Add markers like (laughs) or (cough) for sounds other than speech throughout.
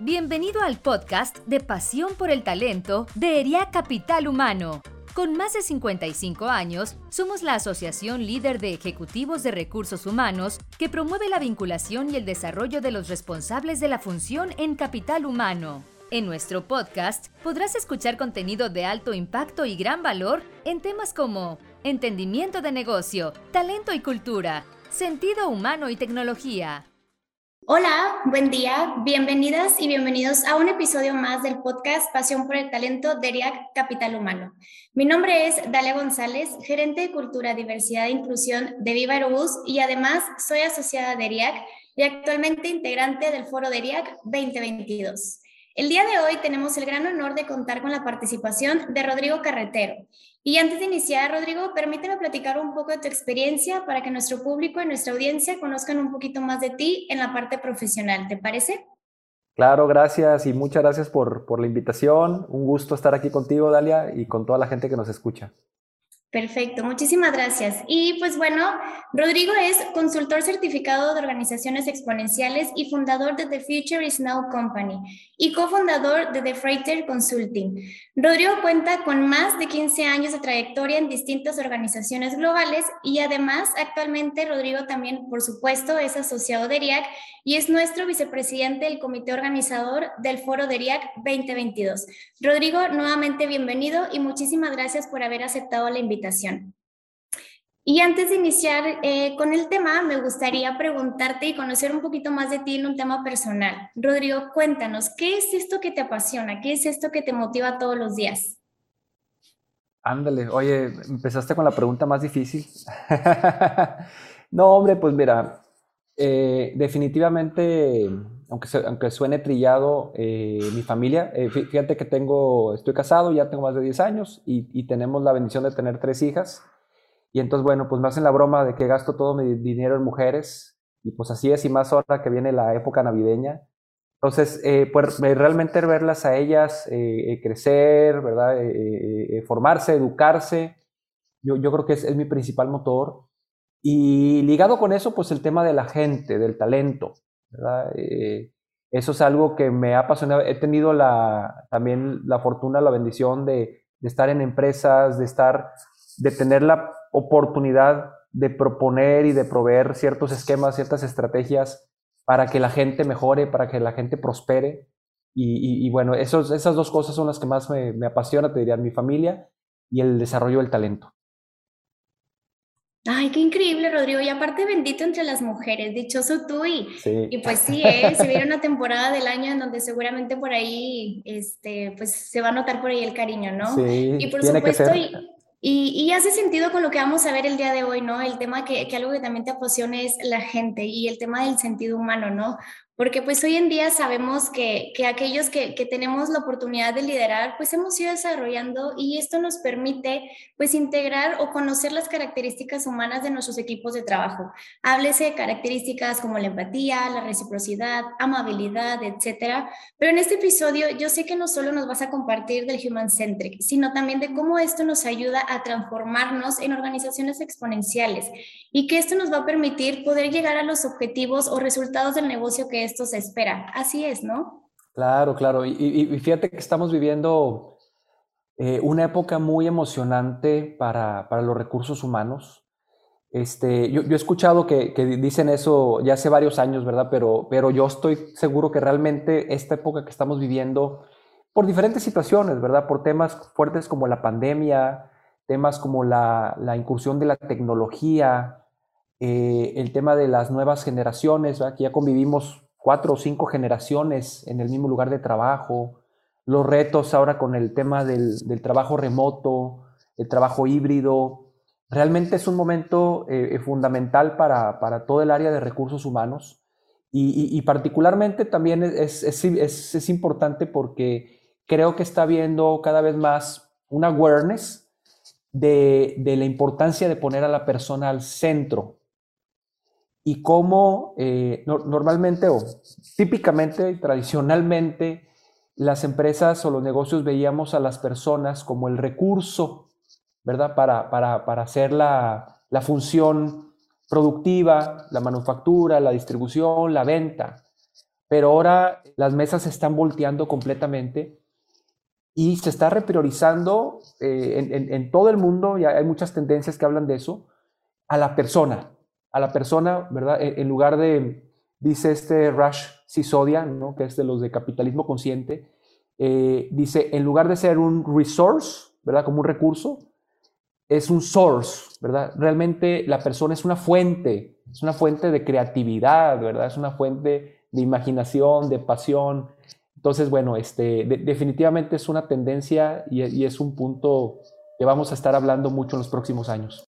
Bienvenido al podcast de Pasión por el Talento de ERIA Capital Humano. Con más de 55 años, somos la asociación líder de ejecutivos de recursos humanos que promueve la vinculación y el desarrollo de los responsables de la función en capital humano. En nuestro podcast podrás escuchar contenido de alto impacto y gran valor en temas como entendimiento de negocio, talento y cultura, sentido humano y tecnología. Hola, buen día, bienvenidas y bienvenidos a un episodio más del podcast Pasión por el Talento de ERIAC Capital Humano. Mi nombre es Dalia González, gerente de Cultura, Diversidad e Inclusión de Viva Aerobús y además soy asociada de ERIAC y actualmente integrante del foro de ERIAC 2022. El día de hoy tenemos el gran honor de contar con la participación de Rodrigo Carretero. Y antes de iniciar, Rodrigo, permíteme platicar un poco de tu experiencia para que nuestro público y nuestra audiencia conozcan un poquito más de ti en la parte profesional. ¿Te parece? Claro, gracias y muchas gracias por, por la invitación. Un gusto estar aquí contigo, Dalia, y con toda la gente que nos escucha. Perfecto, muchísimas gracias. Y pues bueno, Rodrigo es consultor certificado de organizaciones exponenciales y fundador de The Future is Now Company y cofundador de The Freighter Consulting. Rodrigo cuenta con más de 15 años de trayectoria en distintas organizaciones globales y además actualmente Rodrigo también, por supuesto, es asociado de ERIAC y es nuestro vicepresidente del comité organizador del foro de ERIAC 2022. Rodrigo, nuevamente bienvenido y muchísimas gracias por haber aceptado la invitación. Y antes de iniciar eh, con el tema, me gustaría preguntarte y conocer un poquito más de ti en un tema personal. Rodrigo, cuéntanos, ¿qué es esto que te apasiona? ¿Qué es esto que te motiva todos los días? Ándale, oye, empezaste con la pregunta más difícil. (laughs) no, hombre, pues mira, eh, definitivamente, aunque, aunque suene trillado, eh, mi familia, eh, fíjate que tengo, estoy casado, ya tengo más de 10 años y, tenemos la bendición de tener tres hijas. Y entonces, bueno, pues me hacen la broma de que gasto todo mi dinero en mujeres y pues así es y más ahora que viene la época navideña. Entonces, pues realmente verlas a ellas crecer, ¿verdad? formarse, educarse, yo, yo creo que es, es mi principal motor. Y ligado con eso, pues el tema de la gente, del talento. Eh, eso es algo que me ha apasionado. He tenido la, también la fortuna, la bendición de, estar en empresas, de estar, de tener la oportunidad de proponer y de proveer ciertos esquemas, ciertas estrategias para que la gente mejore, para que la gente prospere. Y, bueno, esas dos cosas son las que más me, me apasiona, te diría, mi familia y el desarrollo del talento. Ay, qué increíble, Rodrigo. Y aparte, bendito entre las mujeres, dichoso tú. Y, y pues sí, ¿eh? se viene una temporada del año en donde seguramente por ahí, este, pues se va a notar por ahí el cariño, ¿no? Sí, y por supuesto, y, y, hace sentido con lo que vamos a ver el día de hoy, ¿no? El tema que, que algo que también te apasiona es la gente y el tema del sentido humano, ¿no? Porque pues hoy en día sabemos que, que aquellos que, que, tenemos la oportunidad de liderar, pues hemos ido desarrollando y esto nos permite pues integrar o conocer las características humanas de nuestros equipos de trabajo. Háblese de características como la empatía, la reciprocidad, amabilidad, etcétera. Pero en este episodio yo sé que no solo nos vas a compartir del Human Centric, sino también de cómo esto nos ayuda a transformarnos en organizaciones exponenciales y que esto nos va a permitir poder llegar a los objetivos o resultados del negocio que esto se espera. Así es, ¿no? Claro, claro. Y, fíjate que estamos viviendo eh, una época muy emocionante para, para los recursos humanos. Este, yo, he escuchado que, dicen eso ya hace varios años, ¿verdad? Pero, pero yo estoy seguro que realmente esta época que estamos viviendo, por diferentes situaciones, ¿verdad? Por temas fuertes como la pandemia, temas como la, la incursión de la tecnología, eh, el tema de las nuevas generaciones, ¿verdad? que ya convivimos cuatro o cinco generaciones en el mismo lugar de trabajo, los retos ahora con el tema del, trabajo remoto, el trabajo híbrido. Realmente es un momento eh, eh, fundamental para, para, todo el área de recursos humanos y, particularmente también es, es, es, importante porque creo que está habiendo cada vez más un awareness de, de la importancia de poner a la persona al centro y cómo eh, normalmente o típicamente, tradicionalmente, las empresas o los negocios veíamos a las personas como el recurso, ¿verdad? Para, para, para hacer la, la, función productiva, la manufactura, la distribución, la venta. pero ahora las mesas se están volteando completamente y se está repriorizando eh, en, todo el mundo, y hay muchas tendencias que hablan de eso, a la persona, a la persona, ¿verdad? En, lugar de, dice este Rush Sisodia, ¿no? que es de los de capitalismo consciente, eh, dice, en lugar de ser un resource, ¿verdad? Como un recurso, es un source, ¿verdad? Realmente la persona es una fuente, es una fuente de creatividad, ¿verdad? Es una fuente de imaginación, de pasión. Entonces, bueno, este, definitivamente es una tendencia y, es un punto que vamos a estar hablando mucho en los próximos años.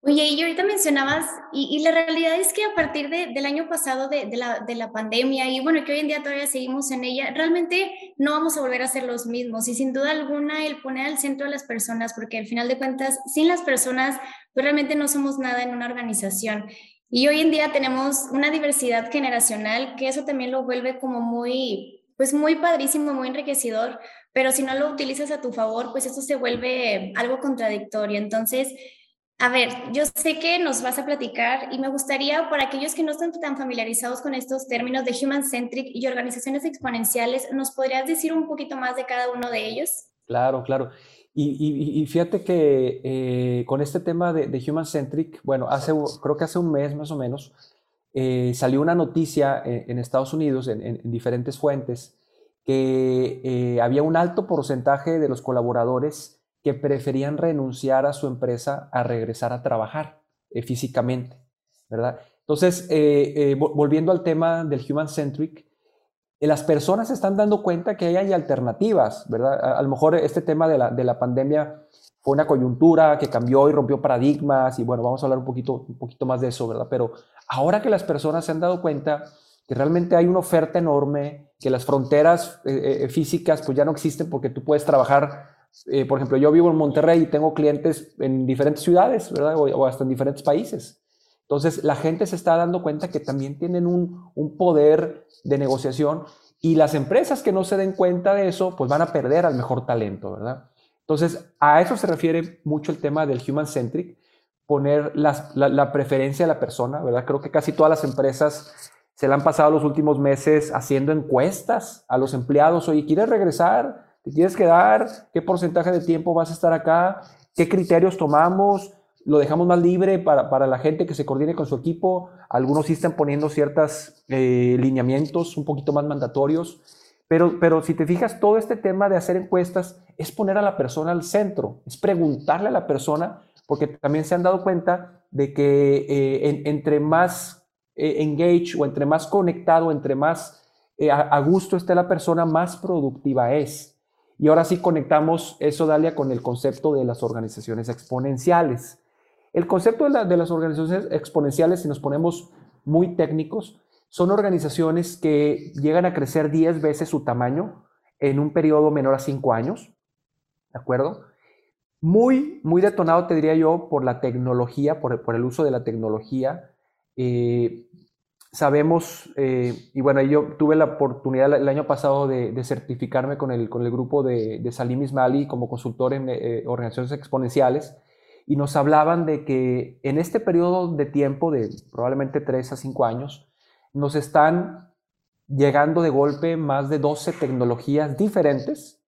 Oye, y ahorita mencionabas, y, la realidad es que a partir del año pasado de, la, de, la, pandemia, y bueno, que hoy en día todavía seguimos en ella, realmente no vamos a volver a ser los mismos. Y sin duda alguna, el poner al centro a las personas, porque al final de cuentas, sin las personas, pues realmente no somos nada en una organización. Y hoy en día tenemos una diversidad generacional, que eso también lo vuelve como muy, pues muy padrísimo, muy enriquecedor, pero si no lo utilizas a tu favor, pues eso se vuelve algo contradictorio. Entonces, a ver, yo sé que nos vas a platicar y me gustaría, para aquellos que no están tan familiarizados con estos términos de Human Centric y organizaciones exponenciales, ¿nos podrías decir un poquito más de cada uno de ellos? Claro, claro. Y, fíjate que eh, con este tema de, Human Centric, bueno, hace, creo que hace un mes más o menos, eh, salió una noticia en, Estados Unidos, en, diferentes fuentes, que eh, había un alto porcentaje de los colaboradores que preferían renunciar a su empresa a regresar a trabajar eh, físicamente, ¿verdad? Entonces, eh, eh, volviendo al tema del Human Centric, las personas se están dando cuenta que hay alternativas, ¿verdad? A, lo mejor este tema de la, de la, pandemia fue una coyuntura que cambió y rompió paradigmas y bueno, vamos a hablar un poquito, un poquito más de eso, ¿verdad? Pero ahora que las personas se han dado cuenta que realmente hay una oferta enorme, que las fronteras físicas pues ya no existen porque tú puedes trabajar eh, por ejemplo, yo vivo en Monterrey y tengo clientes en diferentes ciudades, ¿verdad? O, hasta en diferentes países. Entonces, la gente se está dando cuenta que también tienen un, un, poder de negociación y las empresas que no se den cuenta de eso, pues van a perder al mejor talento, ¿verdad? Entonces, a eso se refiere mucho el tema del human centric, poner la, la, preferencia de la persona, ¿verdad? Creo que casi todas las empresas se le han pasado los últimos meses haciendo encuestas a los empleados, oye, ¿quieres regresar? ¿Te quieres quedar? ¿Qué porcentaje de tiempo vas a estar acá? ¿Qué criterios tomamos? ¿Lo dejamos más libre para, para la gente que se coordine con su equipo? Algunos sí están poniendo ciertos eh, lineamientos un poquito más mandatorios. Pero, pero si te fijas, todo este tema de hacer encuestas es poner a la persona al centro, es preguntarle a la persona, porque también se han dado cuenta de que eh, entre más eh, engage o entre más conectado, entre más a, a, gusto esté la persona, más productiva es. Y ahora sí conectamos eso, Dalia, con el concepto de las organizaciones exponenciales. El concepto de, las organizaciones exponenciales, si nos ponemos muy técnicos, son organizaciones que llegan a crecer 10 veces su tamaño en un periodo menor a 5 años. ¿De acuerdo? Muy, muy detonado, te diría yo, por la tecnología, por, el uso de la tecnología. Eh, sabemos, eh, y bueno, yo tuve la oportunidad el año pasado de, certificarme con el, con el grupo de, de Salim Ismaili como consultor en eh, organizaciones exponenciales, y nos hablaban de que en este periodo de tiempo, de probablemente 3 a 5 años, nos están llegando de golpe más de 12 tecnologías diferentes,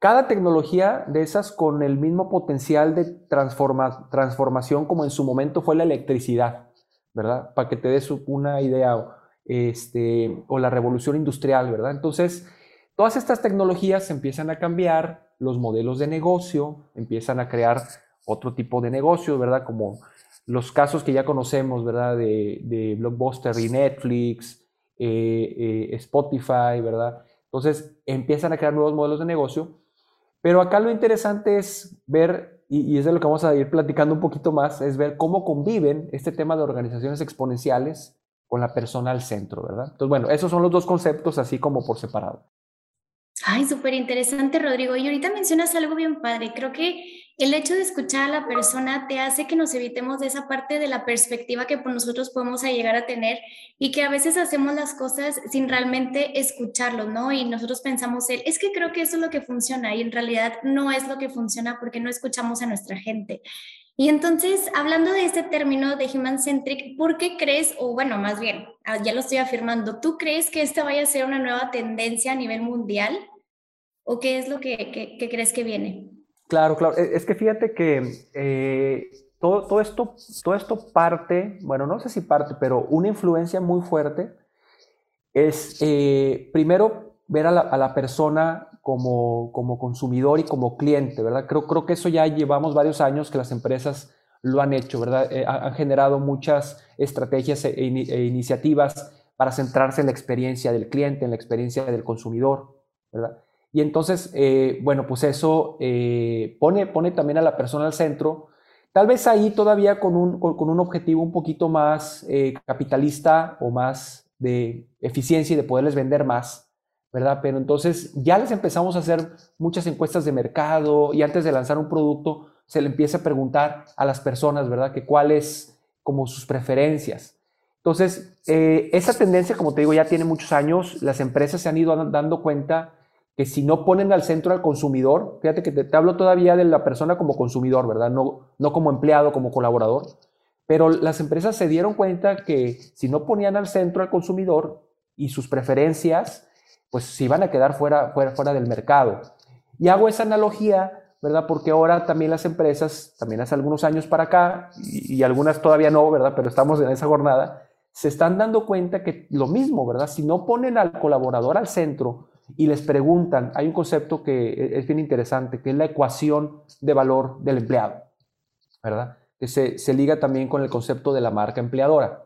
cada tecnología de esas con el mismo potencial de transforma, transformación como en su momento fue la electricidad. ¿Verdad? Para que te des una idea, este, o la revolución industrial, ¿verdad? Entonces, todas estas tecnologías empiezan a cambiar los modelos de negocio, empiezan a crear otro tipo de negocio, ¿verdad? Como los casos que ya conocemos, ¿verdad? De, Blockbuster y Netflix, eh, eh, Spotify, ¿verdad? Entonces empiezan a crear nuevos modelos de negocio, pero acá lo interesante es ver y, es de lo que vamos a ir platicando un poquito más, es ver cómo conviven este tema de organizaciones exponenciales con la persona al centro, ¿verdad? Entonces, bueno, esos son los dos conceptos así como por separado. Ay, súper interesante, Rodrigo. Y ahorita mencionas algo bien padre. Creo que el hecho de escuchar a la persona te hace que nos evitemos de esa parte de la perspectiva que por nosotros podemos llegar a tener y que a veces hacemos las cosas sin realmente escucharlo, ¿no? Y nosotros pensamos, es que creo que eso es lo que funciona y en realidad no es lo que funciona porque no escuchamos a nuestra gente. Y entonces, hablando de este término de human centric, ¿por qué crees, o bueno, más bien, ah, ya lo estoy afirmando, ¿tú crees que esta vaya a ser una nueva tendencia a nivel mundial? ¿O qué es lo que, crees que viene? Claro, claro. E, es que fíjate que eh, todo, todo, esto, todo esto parte, bueno, no sé si parte, pero una influencia muy fuerte es, eh, primero, ver a la, persona como, como, consumidor y como cliente, ¿verdad? Creo, creo que eso ya llevamos varios años que las empresas lo han hecho, ¿verdad? Eh, han generado muchas estrategias e, e, iniciativas para centrarse en la experiencia del cliente, en la experiencia del consumidor, ¿verdad? Y entonces, eh, bueno, pues eso eh, pone, pone también a la persona al centro, tal vez ahí todavía con un, con, un objetivo un poquito más eh, capitalista o más de eficiencia y de poderles vender más, ¿verdad? Pero entonces ya les empezamos a hacer muchas encuestas de mercado y antes de lanzar un producto se le empieza a preguntar a las personas, ¿verdad? Que cuáles como sus preferencias. Entonces, esa tendencia, como te digo, ya tiene muchos años, las empresas se han ido dando cuenta que si no ponen al centro al consumidor, fíjate que te, hablo todavía de la persona como consumidor, ¿verdad? No, no como empleado, como colaborador, pero las empresas se dieron cuenta que si no ponían al centro al consumidor y sus preferencias, pues se iban a quedar fuera, fuera, fuera del mercado. Y hago esa analogía, ¿verdad? Porque ahora también las empresas, también hace algunos años para acá, y, algunas todavía no, ¿verdad? Pero estamos en esa jornada, se están dando cuenta que lo mismo, ¿verdad? Si no ponen al colaborador al centro, y les preguntan, hay un concepto que e-, es bien interesante, que es la ecuación de valor del empleado, ¿verdad? Que se, liga también con el concepto de la marca empleadora.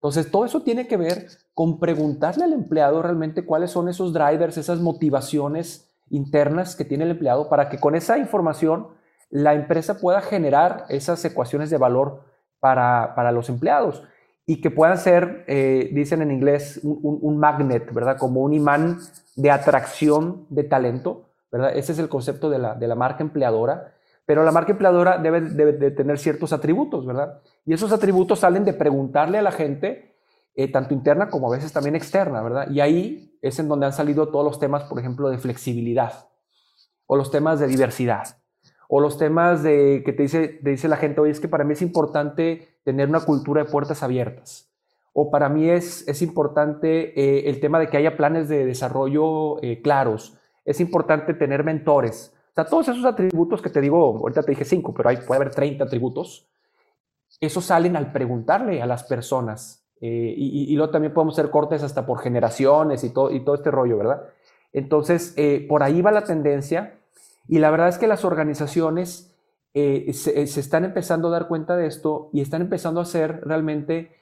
Entonces, todo eso tiene que ver con preguntarle al empleado realmente cuáles son esos drivers, esas motivaciones internas que tiene el empleado para que con esa información la empresa pueda generar esas ecuaciones de valor para, para los empleados y que puedan ser, eh, dicen en inglés, un, magnet, ¿verdad? Como un imán de atracción de talento, ¿verdad? Ese es el concepto de la, de la marca empleadora. Pero la marca empleadora debe, de tener ciertos atributos, ¿verdad? Y esos atributos salen de preguntarle a la gente, eh, tanto interna como a veces también externa, ¿verdad? Y ahí es en donde han salido todos los temas, por ejemplo, de flexibilidad o los temas de diversidad o los temas de que te dice, te dice la gente, oye, es que para mí es importante tener una cultura de puertas abiertas. O para mí es, es importante eh, el tema de que haya planes de desarrollo eh, claros. Es importante tener mentores. O sea, todos esos atributos que te digo, ahorita te dije cinco, pero hay, puede haber 30 atributos. Esos salen al preguntarle a las personas. Eh, y, luego también podemos hacer cortes hasta por generaciones y todo, y todo este rollo, ¿verdad? Entonces, por ahí va la tendencia y la verdad es que las organizaciones eh, eh, se, están empezando a dar cuenta de esto y están empezando a ser realmente,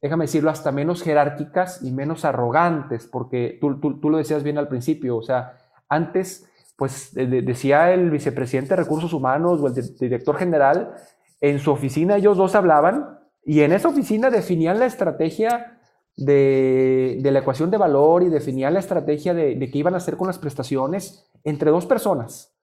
déjame decirlo, hasta menos jerárquicas y menos arrogantes, porque tú, tú, lo decías bien al principio, o sea, antes, pues decía el vicepresidente de recursos humanos o el director general, en su oficina ellos dos hablaban y en esa oficina definían la estrategia de, la ecuación de valor y definían la estrategia de, de qué iban a hacer con las prestaciones entre dos personas.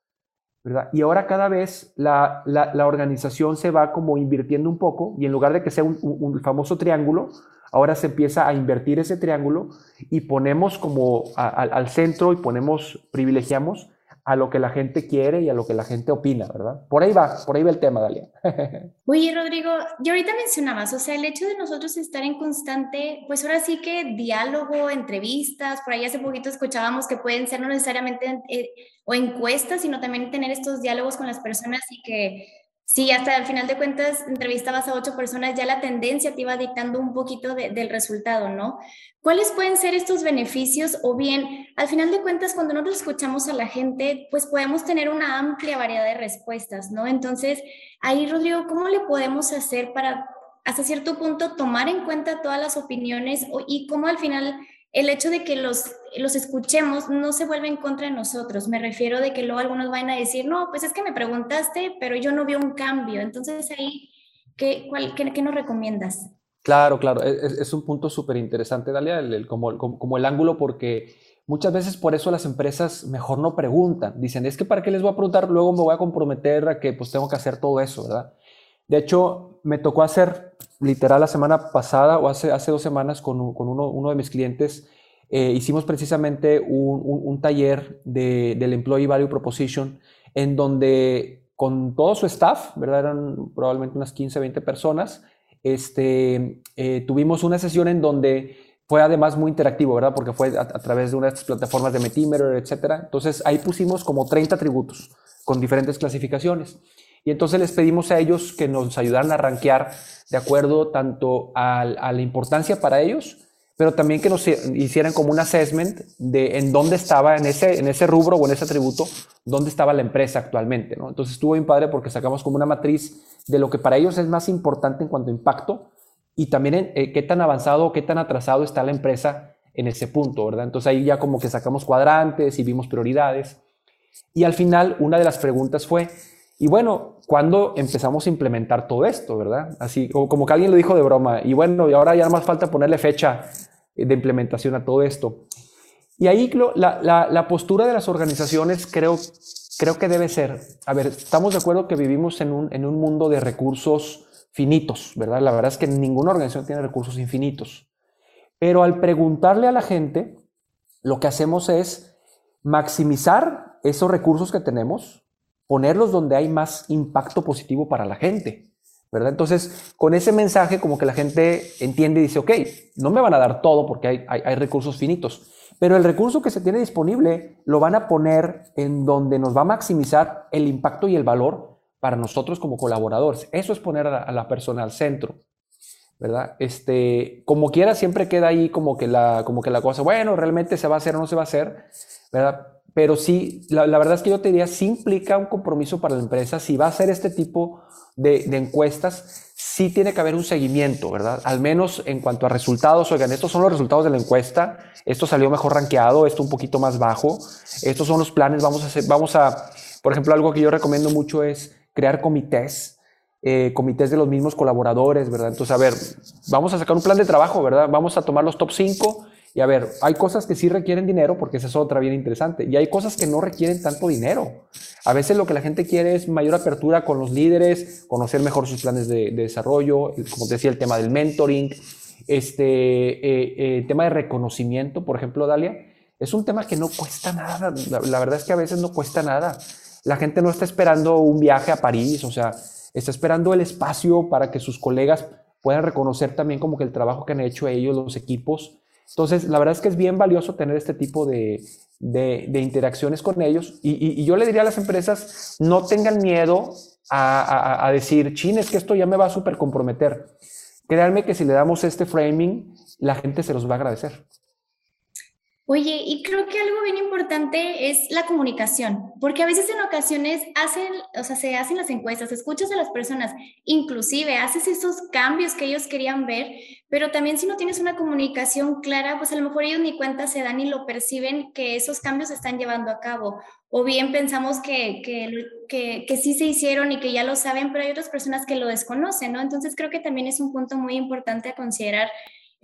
¿verdad? Y ahora cada vez la, organización se va como invirtiendo un poco y en lugar de que sea un, famoso triángulo, ahora se empieza a invertir ese triángulo y ponemos como al centro y ponemos, privilegiamos a lo que la gente quiere y a lo que la gente opina, ¿verdad? Por ahí va, por ahí va el tema, Dalia. (laughs) Oye, Rodrigo, y ahorita mencionabas, o sea, el hecho de nosotros estar en constante, pues ahora sí que diálogo, entrevistas, por ahí hace poquito escuchábamos que pueden ser no necesariamente eh, o encuestas, sino también tener estos diálogos con las personas y que Sí, hasta al final de cuentas entrevistabas a ocho personas, ya la tendencia te iba dictando un poquito del resultado, ¿no? ¿Cuáles pueden ser estos beneficios? O bien, al final de cuentas, cuando nosotros escuchamos a la gente, pues podemos tener una amplia variedad de respuestas, ¿no? Entonces, ahí, Rodrigo, ¿cómo le podemos hacer para, hasta cierto punto, tomar en cuenta todas las opiniones y cómo al final el hecho de que los, los escuchemos no se vuelve en contra de nosotros. Me refiero de que luego algunos van a decir, no, pues es que me preguntaste, pero yo no vi un cambio. Entonces ahí, ¿qué, qué, nos recomiendas? Claro, claro, es, un punto súper interesante, Dalia, el, como, como, el ángulo, porque muchas veces por eso las empresas mejor no preguntan. Dicen, es que para qué les voy a preguntar, luego me voy a comprometer a que pues tengo que hacer todo eso, ¿verdad? De hecho, me tocó hacer literal la semana pasada o hace, hace dos semanas con, con uno, uno, de mis clientes, eh, hicimos precisamente un, un, taller de, del Employee Value Proposition en donde con todo su staff, ¿verdad? Eran probablemente unas 15, 20 personas. Este, eh, tuvimos una sesión en donde fue además muy interactivo, ¿verdad? Porque fue a, través de unas plataformas de Metimeter, etcétera. Entonces ahí pusimos como 30 atributos con diferentes clasificaciones. Y entonces les pedimos a ellos que nos ayudaran a rankear de acuerdo tanto a, la importancia para ellos, pero también que nos hicieran como un assessment de en dónde estaba en ese, en ese rubro o en ese atributo, dónde estaba la empresa actualmente. Entonces estuvo bien padre porque sacamos como una matriz de lo que para ellos es más importante en cuanto a impacto y también en, eh, qué tan avanzado o qué tan atrasado está la empresa en ese punto, ¿verdad? Entonces ahí ya como que sacamos cuadrantes y vimos prioridades. Y al final una de las preguntas fue, y bueno, ¿cuándo empezamos a implementar todo esto, verdad? Así, como que alguien lo dijo de broma, y bueno, y ahora ya más falta ponerle fecha de implementación a todo esto. Y ahí la, la, postura de las organizaciones creo, creo que debe ser, a ver, estamos de acuerdo que vivimos en un, en un mundo de recursos finitos, ¿verdad? La verdad es que ninguna organización tiene recursos infinitos. Pero al preguntarle a la gente, lo que hacemos es maximizar esos recursos que tenemos, ponerlos donde hay más impacto positivo para la gente, ¿verdad? Entonces, con ese mensaje como que la gente entiende y dice, ok, no me van a dar todo porque hay, hay, recursos finitos, pero el recurso que se tiene disponible lo van a poner en donde nos va a maximizar el impacto y el valor para nosotros como colaboradores. Eso es poner a la, persona al centro. ¿verdad? Este, como quiera, siempre queda ahí como que, la, como que la cosa, bueno, realmente se va a hacer o no se va a hacer, ¿verdad? Pero sí, la, verdad es que yo te diría, sí implica un compromiso para la empresa, si va a hacer este tipo de, encuestas, sí tiene que haber un seguimiento, ¿verdad? Al menos en cuanto a resultados, oigan, estos son los resultados de la encuesta, esto salió mejor rankeado, esto un poquito más bajo, estos son los planes, vamos a hacer, vamos a, por ejemplo, algo que yo recomiendo mucho es crear comités, eh, comités de los mismos colaboradores, ¿verdad? Entonces, a ver, vamos a sacar un plan de trabajo, ¿verdad? Vamos a tomar los top 5 y a ver, hay cosas que sí requieren dinero, porque esa es otra bien interesante, y hay cosas que no requieren tanto dinero. A veces lo que la gente quiere es mayor apertura con los líderes, conocer mejor sus planes de, desarrollo, como te decía, el tema del mentoring, este eh, eh, tema de reconocimiento, por ejemplo, Dalia, es un tema que no cuesta nada. La, verdad es que a veces no cuesta nada. La gente no está esperando un viaje a París, o sea, está esperando el espacio para que sus colegas puedan reconocer también como que el trabajo que han hecho ellos, los equipos, entonces, la verdad es que es bien valioso tener este tipo de, interacciones con ellos. Y, yo le diría a las empresas, no tengan miedo a, decir, chin, es que esto ya me va a súper comprometer. Créanme que si le damos este framing, la gente se los va a agradecer. Oye, y creo que algo bien importante es la comunicación, porque a veces en ocasiones hacen, o sea, se hacen las encuestas, escuchas a las personas, inclusive haces esos cambios que ellos querían ver, pero también si no tienes una comunicación clara, pues a lo mejor ellos ni cuenta se dan y lo perciben que esos cambios se están llevando a cabo. O bien pensamos que, que, que, que sí se hicieron y que ya lo saben, pero hay otras personas que lo desconocen, ¿no? Entonces creo que también es un punto muy importante a considerar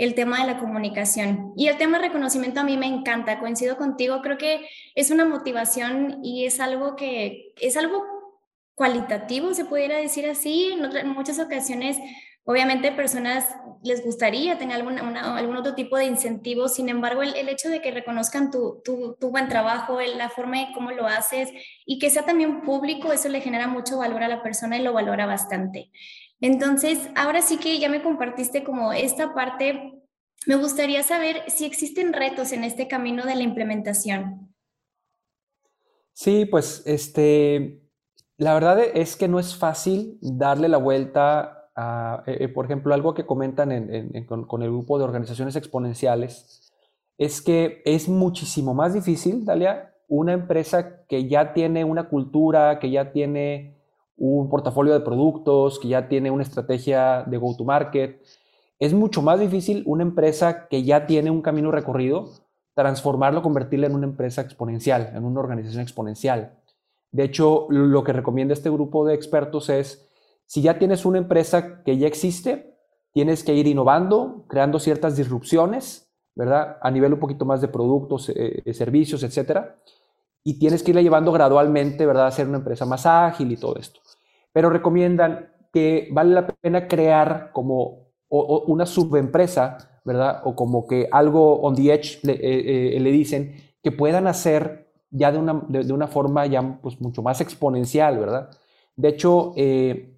el tema de la comunicación. Y el tema de reconocimiento a mí me encanta, coincido contigo, creo que es una motivación y es algo que es algo cualitativo, se pudiera decir así. En, muchas ocasiones, obviamente, personas les gustaría tener alguna, algún otro tipo de incentivo, sin embargo, el, hecho de que reconozcan tu, tu, buen trabajo, la forma de cómo lo haces y que sea también público, eso le genera mucho valor a la persona y lo valora bastante. Entonces, ahora sí que ya me compartiste como esta parte, me gustaría saber si existen retos en este camino de la implementación. Sí, pues este, la verdad es que no es fácil darle la vuelta a, eh, eh, por ejemplo, algo que comentan con, con, el grupo de organizaciones exponenciales, es que es muchísimo más difícil, Dalia, una empresa que ya tiene una cultura, que ya tiene un portafolio de productos, que ya tiene una estrategia de go-to-market. Es mucho más difícil una empresa que ya tiene un camino recorrido, transformarlo, convertirla en una empresa exponencial, en una organización exponencial. De hecho, lo que recomienda este grupo de expertos es, si ya tienes una empresa que ya existe, tienes que ir innovando, creando ciertas disrupciones, ¿verdad? A nivel un poquito más de productos, eh, eh, servicios, etcétera. Y tienes que irla llevando gradualmente, ¿verdad? A ser una empresa más ágil y todo esto pero recomiendan que vale la pena crear como una subempresa, ¿verdad? O como que algo on the edge le, eh, eh, dicen que puedan hacer ya de una, de, una forma ya pues mucho más exponencial, ¿verdad? De hecho, eh,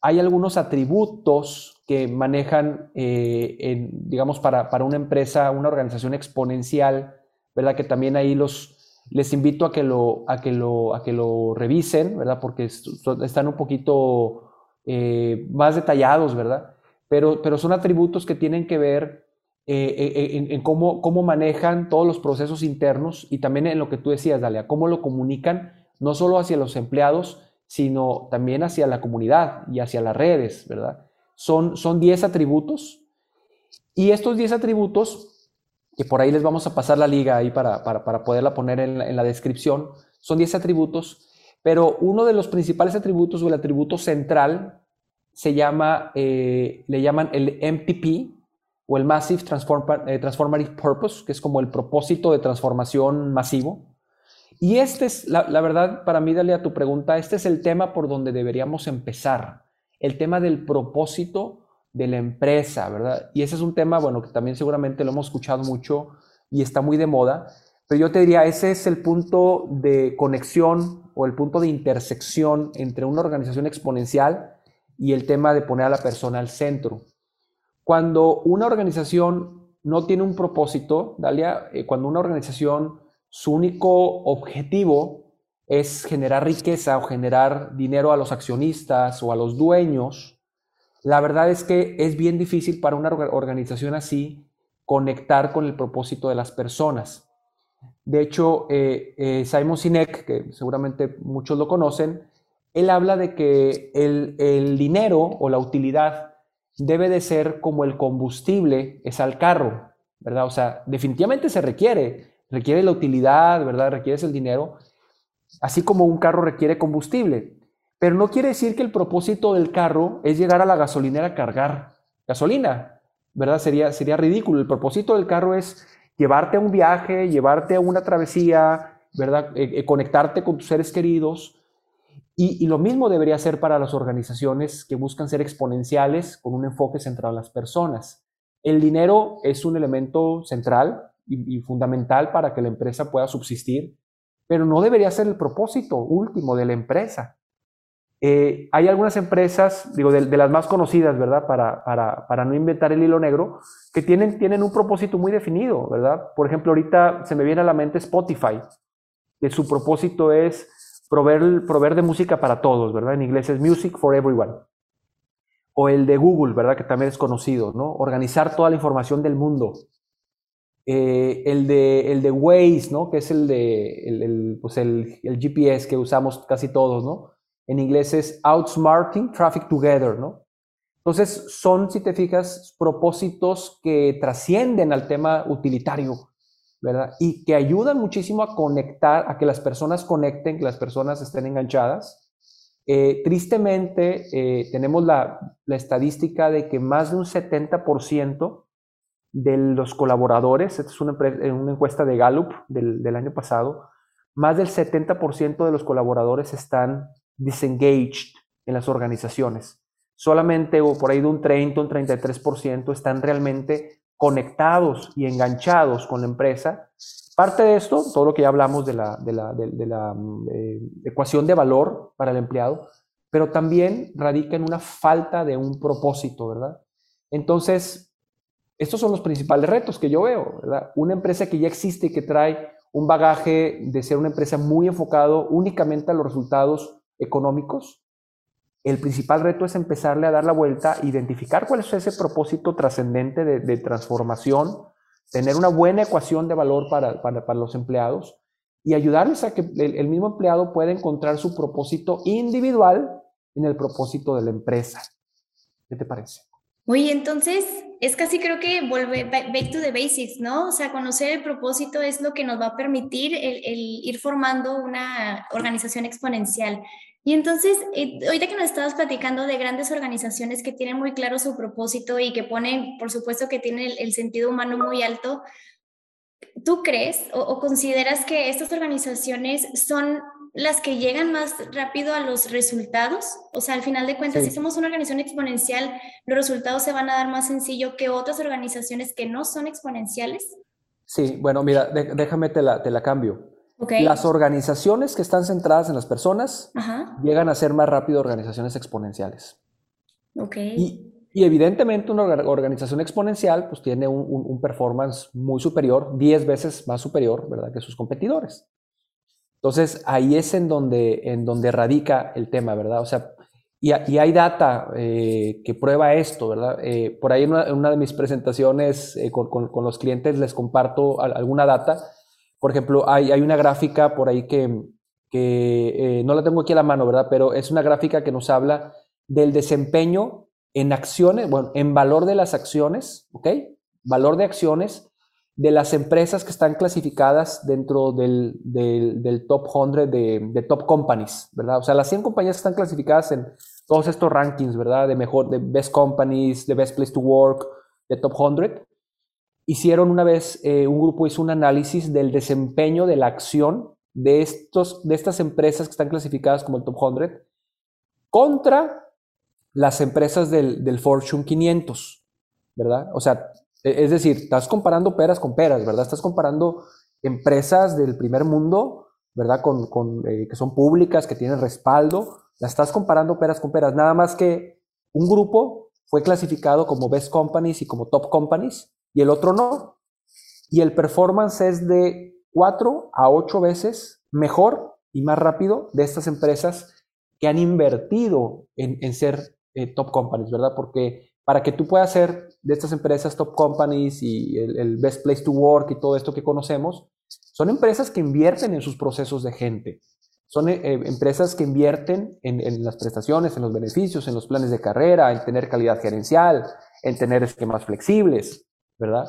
hay algunos atributos que manejan, eh, digamos, para, para, una empresa, una organización exponencial, ¿verdad? Que también ahí los, les invito a que lo, a que lo, a que lo revisen, ¿verdad? Porque están un poquito eh, más detallados, ¿verdad? Pero, pero son atributos que tienen que ver en, en, cómo, cómo manejan todos los procesos internos y también en lo que tú decías, Dalia, cómo lo comunican no solo hacia los empleados, sino también hacia la comunidad y hacia las redes, ¿verdad? Son, son 10 atributos y estos 10 atributos, que por ahí les vamos a pasar la liga ahí para, para, poderla poner en la, descripción, son 10 atributos, pero uno de los principales atributos o el atributo central se llama, eh, le llaman el MPP o el Massive eh, Transformative Purpose, que es como el propósito de transformación masivo. Y este es, la, verdad, para mí, dale a tu pregunta, este es el tema por donde deberíamos empezar, el tema del propósito de la empresa, ¿verdad? Y ese es un tema, bueno, que también seguramente lo hemos escuchado mucho y está muy de moda, pero yo te diría, ese es el punto de conexión o el punto de intersección entre una organización exponencial y el tema de poner a la persona al centro. Cuando una organización no tiene un propósito, Dalia, eh, cuando una organización su único objetivo es generar riqueza o generar dinero a los accionistas o a los dueños, la verdad es que es bien difícil para una organización así conectar con el propósito de las personas. De hecho, eh, eh, Simon Sinek, que seguramente muchos lo conocen, él habla de que el, dinero o la utilidad debe de ser como el combustible es al carro, ¿verdad? O sea, definitivamente se requiere, requiere la utilidad, ¿verdad? Requiere el dinero, así como un carro requiere combustible. Pero no quiere decir que el propósito del carro es llegar a la gasolinera a cargar gasolina, ¿verdad? Sería, sería ridículo. El propósito del carro es llevarte a un viaje, llevarte a una travesía, ¿verdad? Eh, conectarte con tus seres queridos. Y, lo mismo debería ser para las organizaciones que buscan ser exponenciales con un enfoque centrado en las personas. El dinero es un elemento central, y, fundamental para que la empresa pueda subsistir, pero no debería ser el propósito último de la empresa. Eh, hay algunas empresas, digo, de, las más conocidas, ¿verdad? Para, para, para, no inventar el hilo negro, que tienen, tienen un propósito muy definido, ¿verdad? Por ejemplo, ahorita se me viene a la mente Spotify, que su propósito es proveer, proveer de música para todos, ¿verdad? En inglés es Music for Everyone. O el de Google, ¿verdad? Que también es conocido, ¿no? Organizar toda la información del mundo. Eh, el, de, el de Waze, ¿no? Que es el de el, pues el, el, GPS que usamos casi todos, ¿no? En inglés es Outsmarting Traffic Together, ¿no? Entonces, son, si te fijas, propósitos que trascienden al tema utilitario, ¿verdad? Y que ayudan muchísimo a conectar, a que las personas conecten, que las personas estén enganchadas. Eh, tristemente, eh, tenemos la, la estadística de que más de un 70% de los colaboradores, esta es una, una encuesta de Gallup del, del, año pasado, más del 70% de los colaboradores están disengaged en las organizaciones. Solamente o por ahí de un 30, un 33% están realmente conectados y enganchados con la empresa. Parte de esto, todo lo que ya hablamos de la, de la, de, la eh, ecuación de valor para el empleado, pero también radica en una falta de un propósito, ¿verdad? Entonces, estos son los principales retos que yo veo, ¿verdad? Una empresa que ya existe y que trae un bagaje de ser una empresa muy enfocado únicamente a los resultados económicos, el principal reto es empezarle a dar la vuelta, identificar cuál es ese propósito trascendente de, transformación, tener una buena ecuación de valor para, para, los empleados y ayudarles a que el, el, mismo empleado pueda encontrar su propósito individual en el propósito de la empresa. ¿Qué te parece? Oye, entonces es casi creo que volver back to the basics, ¿no? O sea, conocer el propósito es lo que nos va a permitir el, ir formando una organización exponencial. Y entonces, eh, ahorita que nos estabas platicando de grandes organizaciones que tienen muy claro su propósito y que ponen, por supuesto, que tienen el, sentido humano muy alto, ¿tú crees o consideras que estas organizaciones son las que llegan más rápido a los resultados. O sea, al final de cuentas, si somos una organización exponencial, los resultados se van a dar más sencillo que otras organizaciones que no son exponenciales. Sí, bueno, mira, déjame te la, te la cambio. Las organizaciones que están centradas en las personas llegan a ser más rápido organizaciones exponenciales. Y, evidentemente una organización exponencial pues tiene un, performance muy superior, 10 veces más superior, ¿verdad? Que sus competidores. Entonces ahí es en donde, en donde radica el tema, ¿verdad? O sea, y, hay data eh, que prueba esto, ¿verdad? Eh, por ahí en una, de mis presentaciones eh, con, con, los clientes les comparto alguna data. Por ejemplo, hay, hay una gráfica por ahí que, que no la tengo aquí a la mano, ¿verdad? Pero es una gráfica que nos habla del desempeño en acciones, bueno, en valor de las acciones, ¿ok? Valor de acciones de las empresas que están clasificadas dentro del, del, top 100 de, de, top companies, ¿verdad? O sea, las 100 compañías que están clasificadas en todos estos rankings, ¿verdad? De mejor, de best companies, de best place to work, de top 100, hicieron una vez, eh, un grupo hizo un análisis del desempeño de la acción de, estos, de estas empresas que están clasificadas como el top 100 contra las empresas del, Fortune 500, ¿verdad? O sea, es decir, estás comparando peras con peras, ¿verdad? Estás comparando empresas del primer mundo, ¿verdad? Con, eh, que son públicas, que tienen respaldo, las estás comparando peras con peras, nada más que un grupo fue clasificado como best companies y como top companies y el otro no. Y el performance es de 4 a 8 veces mejor y más rápido de estas empresas que han invertido en ser eh, top companies, ¿verdad? Porque para que tú puedas ser de estas empresas top companies y el, best place to work y todo esto que conocemos, son empresas que invierten en sus procesos de gente. Son eh, eh, empresas que invierten en, las prestaciones, en los beneficios, en los planes de carrera, en tener calidad gerencial, en tener esquemas flexibles, ¿verdad?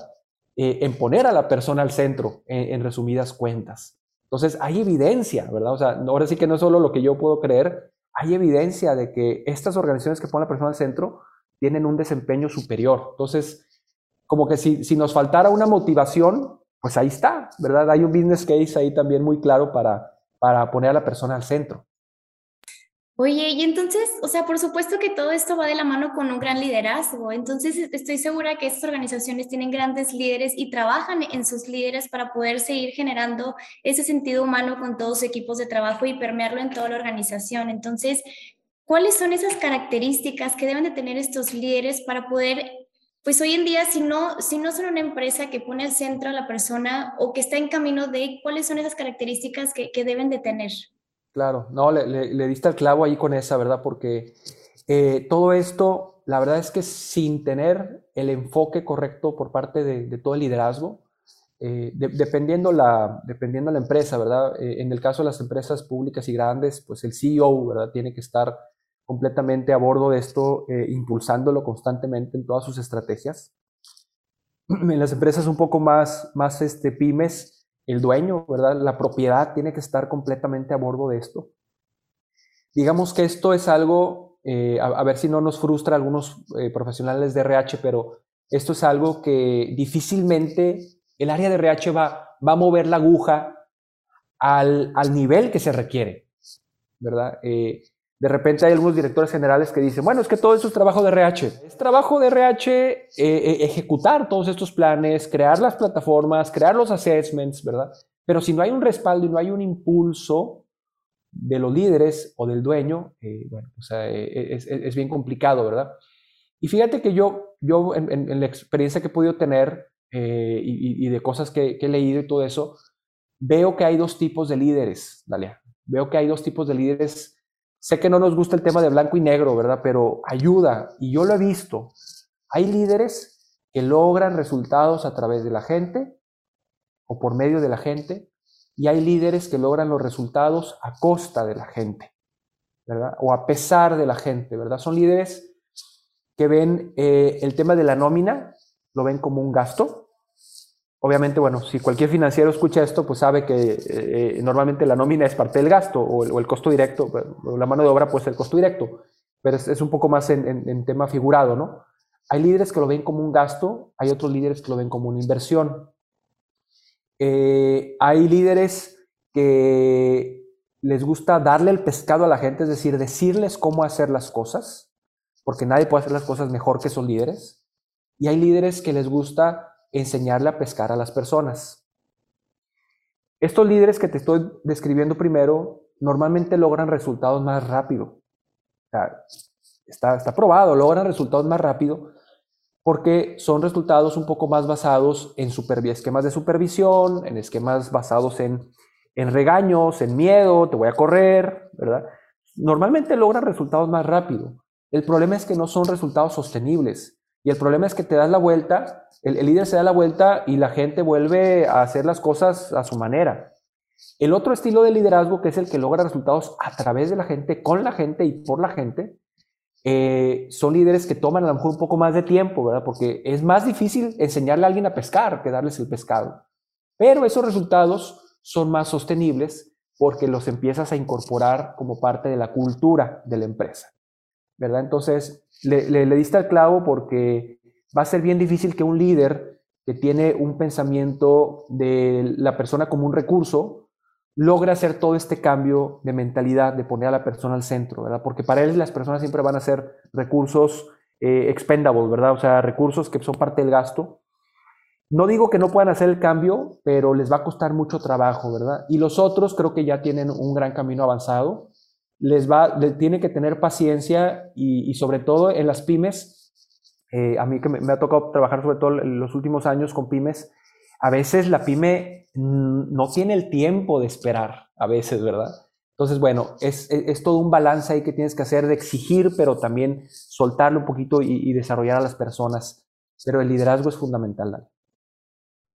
en poner a la persona al centro, en, en resumidas cuentas. Entonces, hay evidencia, ¿verdad? O sea, ahora sí que no es solo lo que yo puedo creer, hay evidencia de que estas organizaciones que ponen a la persona al centro tienen un desempeño superior. Entonces, como que si, nos faltara una motivación, pues ahí está, ¿verdad? Hay un business case ahí también muy claro para, para poner a la persona al centro. Oye, y entonces, o sea, por supuesto que todo esto va de la mano con un gran liderazgo. Entonces, estoy segura que estas organizaciones tienen grandes líderes y trabajan en sus líderes para poder seguir generando ese sentido humano con todos sus equipos de trabajo y permearlo en toda la organización. Entonces, ¿cuáles son esas características que deben de tener estos líderes para poder pues hoy en día, si no, si no son una empresa que pone al centro a la persona o que está en camino de cuáles son esas características que, que deben de tener. Claro, no, le, le, diste el clavo ahí con esa, ¿verdad? Porque eh, todo esto, la verdad es que sin tener el enfoque correcto por parte de, todo el liderazgo, eh, dependiendo, la, dependiendo la empresa, ¿verdad? Eh, en el caso de las empresas públicas y grandes, pues el CEO, ¿verdad? Tiene que estar completamente a bordo de esto, impulsándolo constantemente en todas sus estrategias. (clears throat) En las empresas un poco más, más este, pymes, el dueño, ¿verdad? La propiedad tiene que estar completamente a bordo de esto. Digamos que esto es algo, eh, a, ver si no nos frustra a algunos eh, profesionales de RH, pero esto es algo que difícilmente el área de RH va, va a mover la aguja al, al nivel que se requiere, ¿verdad? Eh, de repente hay algunos directores generales que dicen, bueno, es que todo eso es trabajo de RH. Es trabajo de RH eh, eh, ejecutar todos estos planes, crear las plataformas, crear los assessments, ¿verdad? Pero si no hay un respaldo y no hay un impulso de los líderes o del dueño, eh, bueno, o sea, es, es, bien complicado, ¿verdad? Y fíjate que yo, yo en, la experiencia que he podido tener y, de cosas que, que he leído y todo eso, veo que hay dos tipos de líderes, Dalia. Veo que hay dos tipos de líderes Sé que no nos gusta el tema de blanco y negro, ¿verdad? Pero ayuda, y yo lo he visto. Hay líderes que logran resultados a través de la gente o por medio de la gente, y hay líderes que logran los resultados a costa de la gente, ¿verdad? O a pesar de la gente, ¿verdad? Son líderes que ven eh, el tema de la nómina, lo ven como un gasto, Obviamente, bueno, si cualquier financiero escucha esto, pues sabe que eh, eh, normalmente la nómina es parte del gasto o el, costo directo, o la mano de obra puede ser el costo directo, pero es, un poco más en, tema figurado, ¿no? Hay líderes que lo ven como un gasto, hay otros líderes que lo ven como una inversión. Eh, hay líderes que les gusta darle el pescado a la gente, es decir, decirles cómo hacer las cosas, porque nadie puede hacer las cosas mejor que esos líderes. Y hay líderes que les gusta enseñarle a pescar a las personas. estos líderes que te estoy describiendo primero normalmente logran resultados más rápido. está, probado, logran resultados más rápido porque son resultados un poco más basados en esquemas de supervisión, en esquemas basados en, en regaños, en miedo, te voy a correr, ¿verdad? Normalmente logran resultados más rápido. El problema es que no son resultados sostenibles. Y el problema es que te das la vuelta, el, líder se da la vuelta y la gente vuelve a hacer las cosas a su manera. El otro estilo de liderazgo, que es el que logra resultados a través de la gente, con la gente y por la gente, eh, son líderes que toman a lo mejor un poco más de tiempo, ¿verdad? Porque es más difícil enseñarle a alguien a pescar que darles el pescado. Pero esos resultados son más sostenibles porque los empiezas a incorporar como parte de la cultura de la empresa, ¿verdad? Entonces, le, le, diste al clavo porque va a ser bien difícil que un líder que tiene un pensamiento de la persona como un recurso, logra hacer todo este cambio de mentalidad, de poner a la persona al centro, ¿verdad? Porque para él las personas siempre van a ser recursos eh, expendables, ¿verdad? O sea, recursos que son parte del gasto. No digo que no puedan hacer el cambio, pero les va a costar mucho trabajo, ¿verdad? Y los otros creo que ya tienen un gran camino avanzado. Les va, tienen que tener paciencia y, sobre todo en las pymes, eh, a mí que me, ha tocado trabajar sobre todo en los últimos años con pymes, a veces la pyme no tiene el tiempo de esperar, a veces, ¿verdad? Entonces, bueno, es, todo un balance ahí que tienes que hacer de exigir, pero también soltarlo un poquito y, y desarrollar a las personas. Pero el liderazgo es fundamental.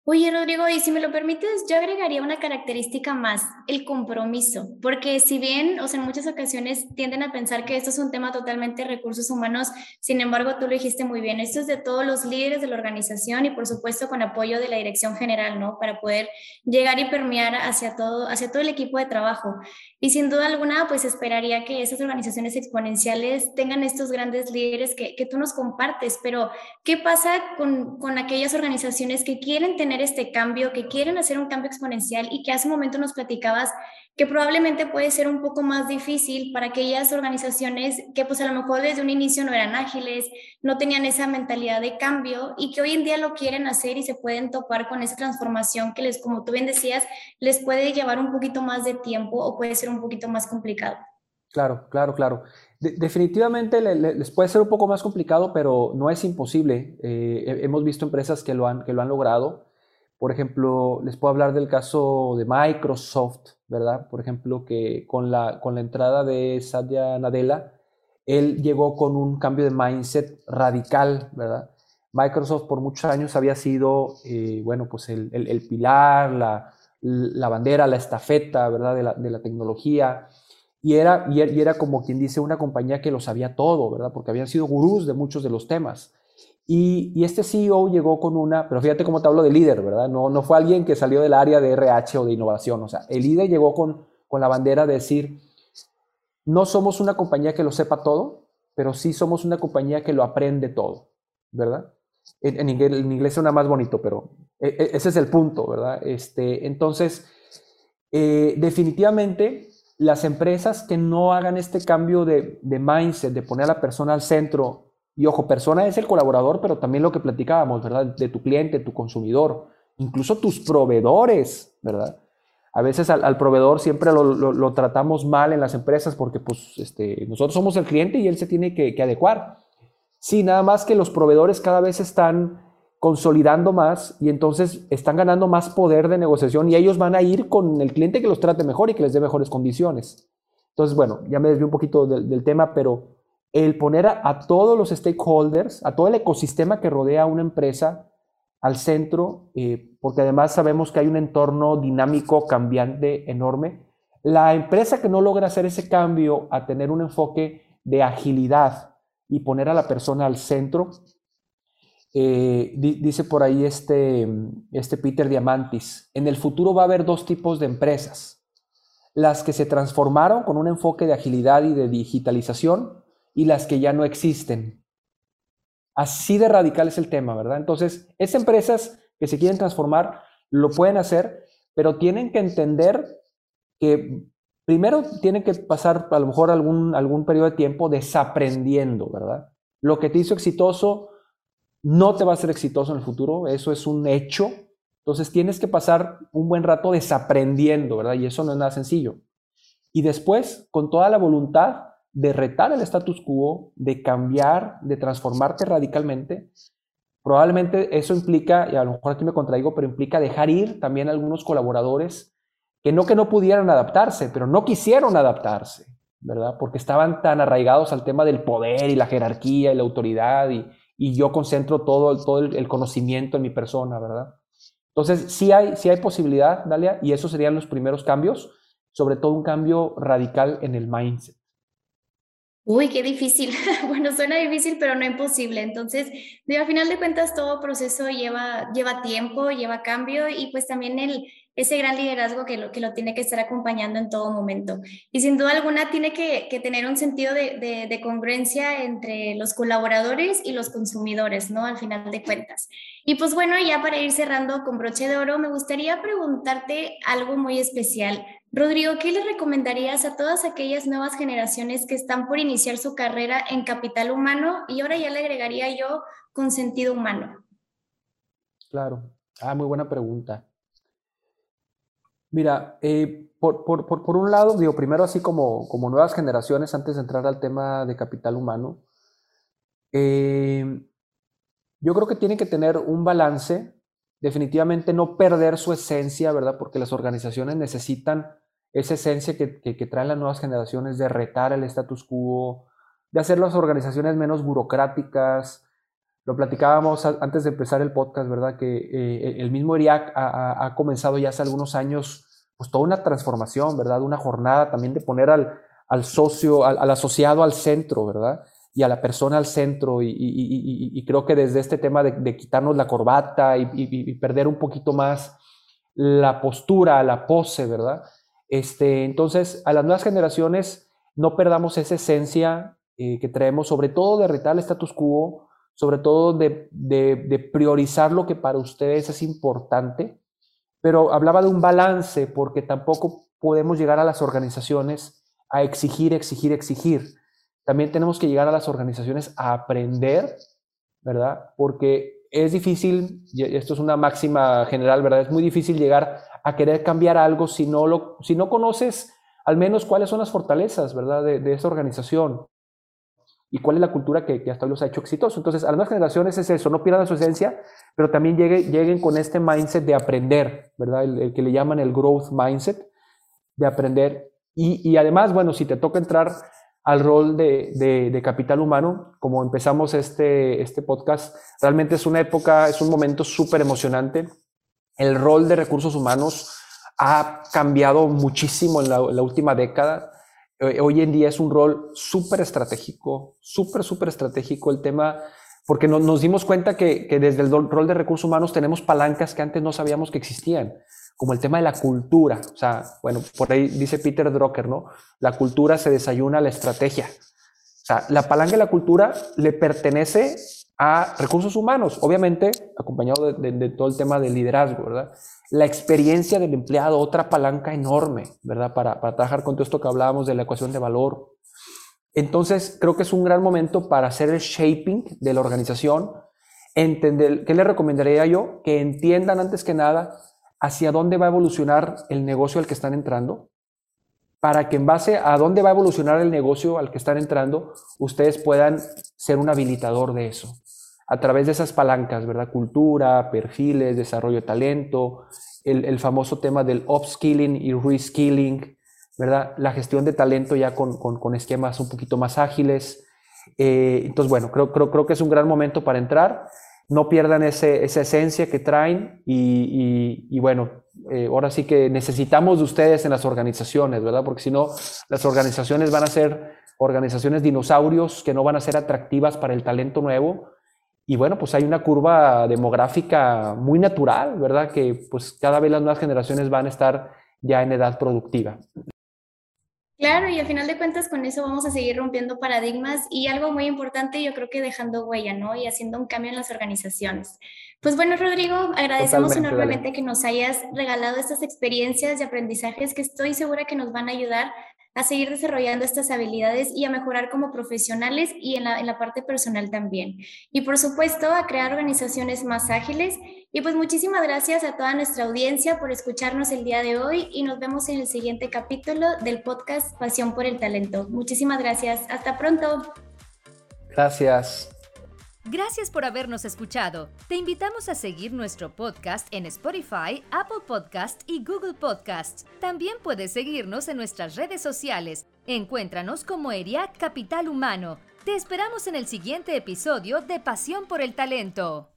Oye, Rodrigo, y si me lo permites, yo agregaría una característica más, el compromiso, porque si bien, o sea, en muchas ocasiones tienden a pensar que esto es un tema totalmente de recursos humanos, sin embargo, tú lo dijiste muy bien, esto es de todos los líderes de la organización y por supuesto con apoyo de la dirección general, ¿no? Para poder llegar y permear hacia todo, hacia todo el equipo de trabajo. Y sin duda alguna, pues esperaría que esas organizaciones exponenciales tengan estos grandes líderes que, que tú nos compartes, pero ¿qué pasa con, con aquellas organizaciones que quieren tener este cambio, que quieren hacer un cambio exponencial y que hace un momento nos platicabas que probablemente puede ser un poco más difícil para aquellas organizaciones que pues a lo mejor desde un inicio no eran ágiles, no tenían esa mentalidad de cambio y que hoy en día lo quieren hacer y se pueden topar con esa transformación que les, como tú bien decías, les puede llevar un poquito más de tiempo o puede ser un poquito más complicado. Claro, claro, claro. definitivamente les puede ser un poco más complicado, pero no es imposible. Eh, hemos visto empresas que lo han, que lo han logrado. Por ejemplo, les puedo hablar del caso de Microsoft, ¿verdad? Por ejemplo, que con la, con la entrada de Satya Nadella, él llegó con un cambio de mindset radical, ¿verdad? Microsoft por muchos años había sido, eh, bueno, pues el, el, pilar, la, la, bandera, la estafeta, ¿verdad? De la, de la tecnología. Y era, y era como quien dice una compañía que lo sabía todo, ¿verdad? Porque habían sido gurús de muchos de los temas. Y, este CEO llegó con una, pero fíjate cómo te hablo de líder, ¿verdad? No, no fue alguien que salió del área de RH o de innovación, o sea, el líder llegó con, con la bandera de decir, no somos una compañía que lo sepa todo, pero sí somos una compañía que lo aprende todo, ¿verdad? En, inglés, en inglés, suena más bonito, pero e, e, ese es el punto, ¿verdad? Este, entonces, eh, definitivamente, las empresas que no hagan este cambio de, de mindset, de poner a la persona al centro y ojo, persona es el colaborador, pero también lo que platicábamos, ¿verdad? De tu cliente, tu consumidor, incluso tus proveedores, ¿verdad? A veces al, proveedor siempre lo, tratamos mal en las empresas porque pues este, nosotros somos el cliente y él se tiene que, adecuar. Sí, nada más que los proveedores cada vez están consolidando más y entonces están ganando más poder de negociación y ellos van a ir con el cliente que los trate mejor y que les dé mejores condiciones. Entonces, bueno, ya me desvié un poquito del tema, pero el poner a, todos los stakeholders, a todo el ecosistema que rodea a una empresa al centro, eh, porque además sabemos que hay un entorno dinámico, cambiante, enorme. La empresa que no logra hacer ese cambio a tener un enfoque de agilidad y poner a la persona al centro, eh, dice por ahí este, este Peter Diamantis, en el futuro va a haber dos tipos de empresas. Las que se transformaron con un enfoque de agilidad y de digitalización y las que ya no existen. Así de radical es el tema, ¿verdad? Entonces, esas empresas que se quieren transformar lo pueden hacer, pero tienen que entender que primero tienen que pasar a lo mejor algún, algún periodo de tiempo desaprendiendo, ¿verdad? Lo que te hizo exitoso no te va a ser exitoso en el futuro, eso es un hecho. Entonces tienes que pasar un buen rato desaprendiendo, ¿verdad? Y eso no es nada sencillo. Y después, con toda la voluntad de retar el status quo, de cambiar, de transformarte radicalmente, probablemente eso implica, y a lo mejor aquí me contraigo, pero implica dejar ir también algunos colaboradores que no que no pudieran adaptarse, pero no quisieron adaptarse, ¿verdad? Porque estaban tan arraigados al tema del poder y la jerarquía y la autoridad y, yo concentro todo, todo el, conocimiento en mi persona, ¿verdad? Entonces, sí hay, sí hay posibilidad, Dalia, y esos serían los primeros cambios, sobre todo un cambio radical en el mindset. Uy, qué difícil. (laughs) bueno, suena difícil, pero no imposible. Entonces, digo, a final de cuentas, todo proceso lleva, lleva tiempo, lleva cambio y pues también el, ese gran liderazgo que lo, que lo tiene que estar acompañando en todo momento. Y sin duda alguna tiene que, tener un sentido de, de, congruencia entre los colaboradores y los consumidores, ¿no? Al final de cuentas. Y pues bueno, ya para ir cerrando con broche de oro, me gustaría preguntarte algo muy especial. Rodrigo, ¿qué le recomendarías a todas aquellas nuevas generaciones que están por iniciar su carrera en capital humano y ahora ya le agregaría yo con sentido humano? Claro, ah, muy buena pregunta. Mira, eh, por, un lado, digo, primero así como, como nuevas generaciones, antes de entrar al tema de capital humano, eh, yo creo que tienen que tener un balance, definitivamente no perder su esencia, ¿verdad? Porque las organizaciones necesitan esa esencia que, traen las nuevas generaciones de retar el status quo, de hacer las organizaciones menos burocráticas. Lo platicábamos antes de empezar el podcast, ¿verdad? Que eh, el mismo ERIAC ha, comenzado ya hace algunos años, pues toda una transformación, ¿verdad? Una jornada también de poner al, socio, al, asociado al centro, ¿verdad? Y a la persona al centro. Y, creo que desde este tema de quitarnos la corbata y, perder un poquito más la postura, la pose, ¿verdad? Este, entonces, a las nuevas generaciones no perdamos esa esencia eh, que traemos, sobre todo de retar el status quo, sobre todo de, de, priorizar lo que para ustedes es importante, pero hablaba de un balance porque tampoco podemos llegar a las organizaciones a exigir, exigir, exigir. También tenemos que llegar a las organizaciones a aprender, ¿verdad? Porque es difícil, y esto es una máxima general, ¿verdad? Es muy difícil llegar a querer cambiar algo si no, lo, si no conoces al menos cuáles son las fortalezas, ¿verdad? De, de esa organización y cuál es la cultura que, hasta hoy los ha hecho exitosos. Entonces, a las nuevas generaciones es eso, no pierdan su esencia, pero también lleguen, lleguen con este mindset de aprender, ¿verdad? El, que le llaman el growth mindset, de aprender. Y, y, además, bueno, si te toca entrar al rol de, de, de, capital humano, como empezamos este, este podcast, realmente es una época, es un momento súper emocionante el rol de recursos humanos ha cambiado muchísimo en la, última década. Eh, hoy en día es un rol súper estratégico, súper, súper estratégico el tema, porque nos dimos cuenta que, desde el rol de recursos humanos tenemos palancas que antes no sabíamos que existían, como el tema de la cultura. O sea, bueno, por ahí dice Peter Drucker, ¿no? La cultura se desayuna a la estrategia. O sea, la palanca de la cultura le pertenece a recursos humanos, obviamente acompañado de, todo el tema del liderazgo, ¿verdad? La experiencia del empleado, otra palanca enorme, ¿verdad? Para, para trabajar con todo esto que hablábamos de la ecuación de valor. Entonces, creo que es un gran momento para hacer el shaping de la organización, entender, ¿qué le recomendaría yo? Que entiendan antes que nada hacia dónde va a evolucionar el negocio al que están entrando, para que en base a dónde va a evolucionar el negocio al que están entrando, ustedes puedan ser un habilitador de eso a través de esas palancas, ¿verdad? Cultura, perfiles, desarrollo de talento, el, famoso tema del upskilling y reskilling, ¿verdad? La gestión de talento ya con, con, esquemas un poquito más ágiles. Eh, entonces, bueno, creo, creo, creo que es un gran momento para entrar. No pierdan ese, esa esencia que traen y, y, bueno, eh, ahora sí que necesitamos de ustedes en las organizaciones, ¿verdad? Porque si no, las organizaciones van a ser organizaciones dinosaurios que no van a ser atractivas para el talento nuevo y bueno, pues hay una curva demográfica muy natural, ¿verdad? Que pues cada vez las nuevas generaciones van a estar ya en edad productiva. Claro, y al final de cuentas con eso vamos a seguir rompiendo paradigmas y algo muy importante yo creo que dejando huella, ¿no? Y haciendo un cambio en las organizaciones. Pues bueno, Rodrigo, agradecemos enormemente que nos hayas regalado estas experiencias y aprendizajes que estoy segura que nos van a ayudar a seguir desarrollando estas habilidades y a mejorar como profesionales y en la, en la parte personal también. Y por supuesto, a crear organizaciones más ágiles. Y pues muchísimas gracias a toda nuestra audiencia por escucharnos el día de hoy y nos vemos en el siguiente capítulo del podcast Pasión por el Talento. Muchísimas gracias. Hasta pronto. Gracias. Gracias por habernos escuchado. Te invitamos a seguir nuestro podcast en Spotify, Apple Podcast y Google Podcasts. También puedes seguirnos en nuestras redes sociales. Encuéntranos como ERIAC Capital Humano. Te esperamos en el siguiente episodio de Pasión por el Talento.